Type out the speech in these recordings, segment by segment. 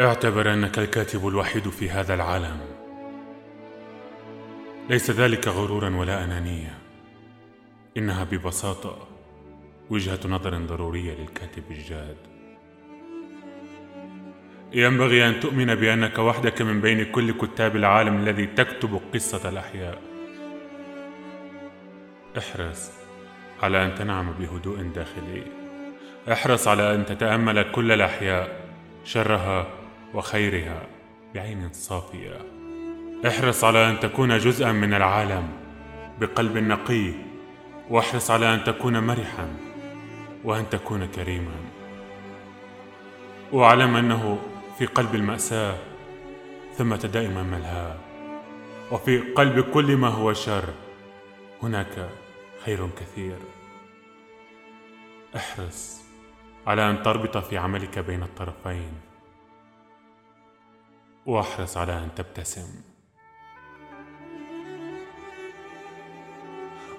اعتبر أنك الكاتب الوحيد في هذا العالم. ليس ذلك غرورا ولا أنانية. إنها ببساطة وجهة نظر ضرورية للكاتب الجاد. ينبغي أن تؤمن بأنك وحدك من بين كل كتاب العالم الذي تكتب قصة الأحياء. احرص على أن تنعم بهدوء داخلي. احرص على أن تتأمل كل الأحياء شرها وخيرها بعين صافية. احرص على أن تكون جزءا من العالم بقلب نقي. واحرص على أن تكون مرحا وأن تكون كريما. واعلم أنه في قلب المأساة ثمة دائما ملهاه وفي قلب كل ما هو شر هناك خير كثير. احرص على أن تربط في عملك بين الطرفين. واحرص على أن تبتسم.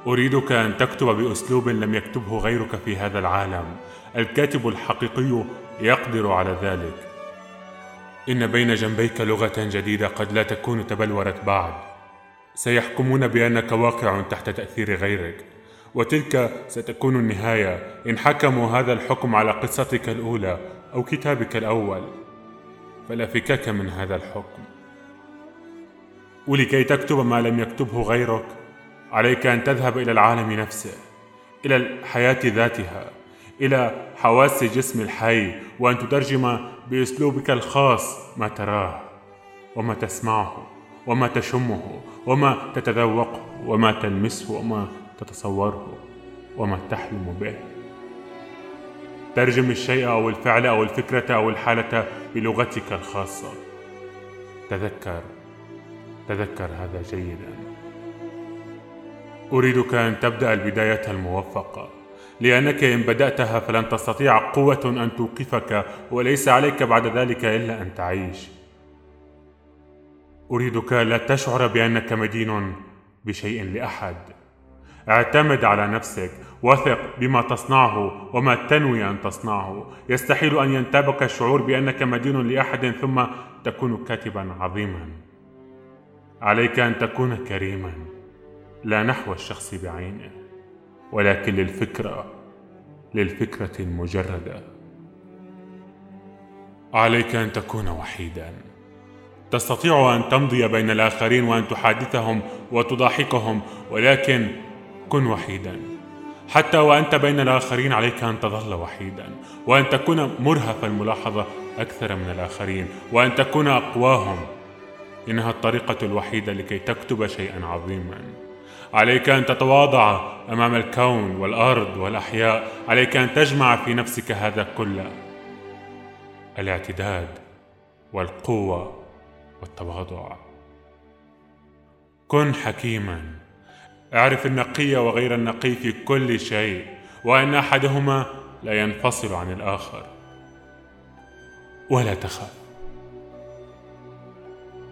أريدك أن تكتب بأسلوب لم يكتبه غيرك في هذا العالم. الكاتب الحقيقي يقدر على ذلك. إن بين جنبيك لغة جديدة قد لا تكون تبلورت بعد. سيحكمون بأنك واقع تحت تأثير غيرك. وتلك ستكون النهاية. إن حكموا هذا الحكم على قصتك الأولى أو كتابك الأول. فلا فكاك من هذا الحكم. ولكي تكتب ما لم يكتبه غيرك عليك أن تذهب إلى العالم نفسه إلى الحياة ذاتها إلى حواس جسم الحي وأن تترجم بأسلوبك الخاص ما تراه وما تسمعه وما تشمه وما تتذوقه وما تلمسه وما تتصوره وما تحلم به. ترجم الشيء أو الفعل أو الفكرة أو الحالة بلغتك الخاصة. تذكر تذكر هذا جيدا. أريدك أن تبدأ البداية الموفقة. لأنك إن بدأتها فلن تستطيع قوة أن توقفك وليس عليك بعد ذلك إلا أن تعيش. أريدك لا تشعر بأنك مدين بشيء لأحد. اعتمد على نفسك وثق بما تصنعه وما تنوي أن تصنعه. يستحيل أن ينتابك الشعور بأنك مدين لأحد ثم تكون كاتبا عظيما. عليك أن تكون كريما. لا نحو الشخص بعينه ولكن للفكرة للفكرة المجردة. عليك أن تكون وحيدا. تستطيع أن تمضي بين الآخرين وأن تحادثهم وتضاحكهم ولكن كن وحيدا. حتى وأنت بين الآخرين عليك أن تظل وحيدا. وأن تكون مرهف الملاحظة أكثر من الآخرين. وأن تكون أقواهم. إنها الطريقة الوحيدة لكي تكتب شيئا عظيما. عليك أن تتواضع أمام الكون والأرض والأحياء. عليك أن تجمع في نفسك هذا كله. الاعتداد والقوة والتواضع. كن حكيما. أعرف النقي وغير النقي في كل شيء وأن أحدهما لا ينفصل عن الآخر. ولا تخاف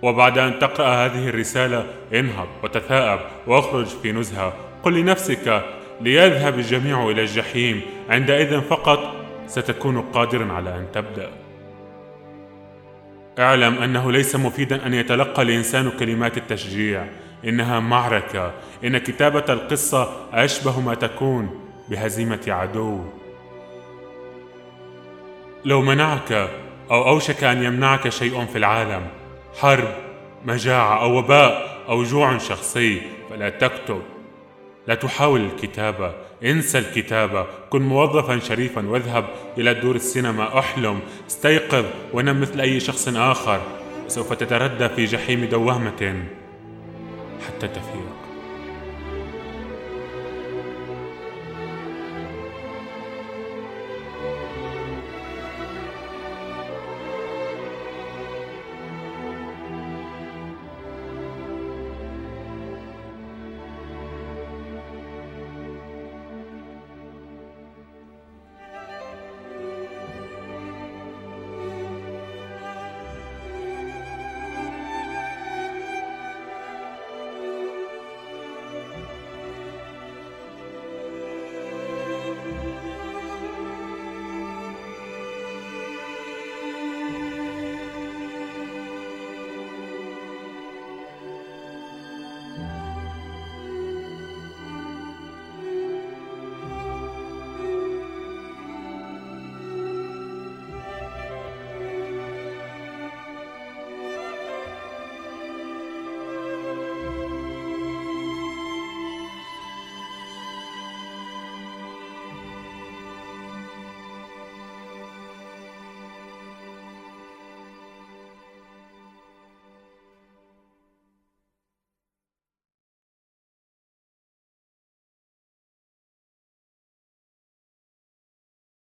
وبعد أن تقرأ هذه الرسالة انهض وتثاءب واخرج في نزهة. قل لنفسك ليذهب الجميع إلى الجحيم. عندئذ فقط ستكون قادرا على أن تبدأ. اعلم أنه ليس مفيدا أن يتلقى الإنسان كلمات التشجيع. إنها معركة إن كتابة القصة أشبه ما تكون بهزيمة عدو. لو منعك أو أوشك أن يمنعك شيء في العالم حرب مجاعة أو وباء أو جوع شخصي فلا تكتب. لا تحاول الكتابة. انسى الكتابة. كن موظفا شريفا. واذهب إلى دور السينما. أحلم. استيقظ ونم مثل أي شخص آخر. سوف تتردى في جحيم دوامة حتى تفيق.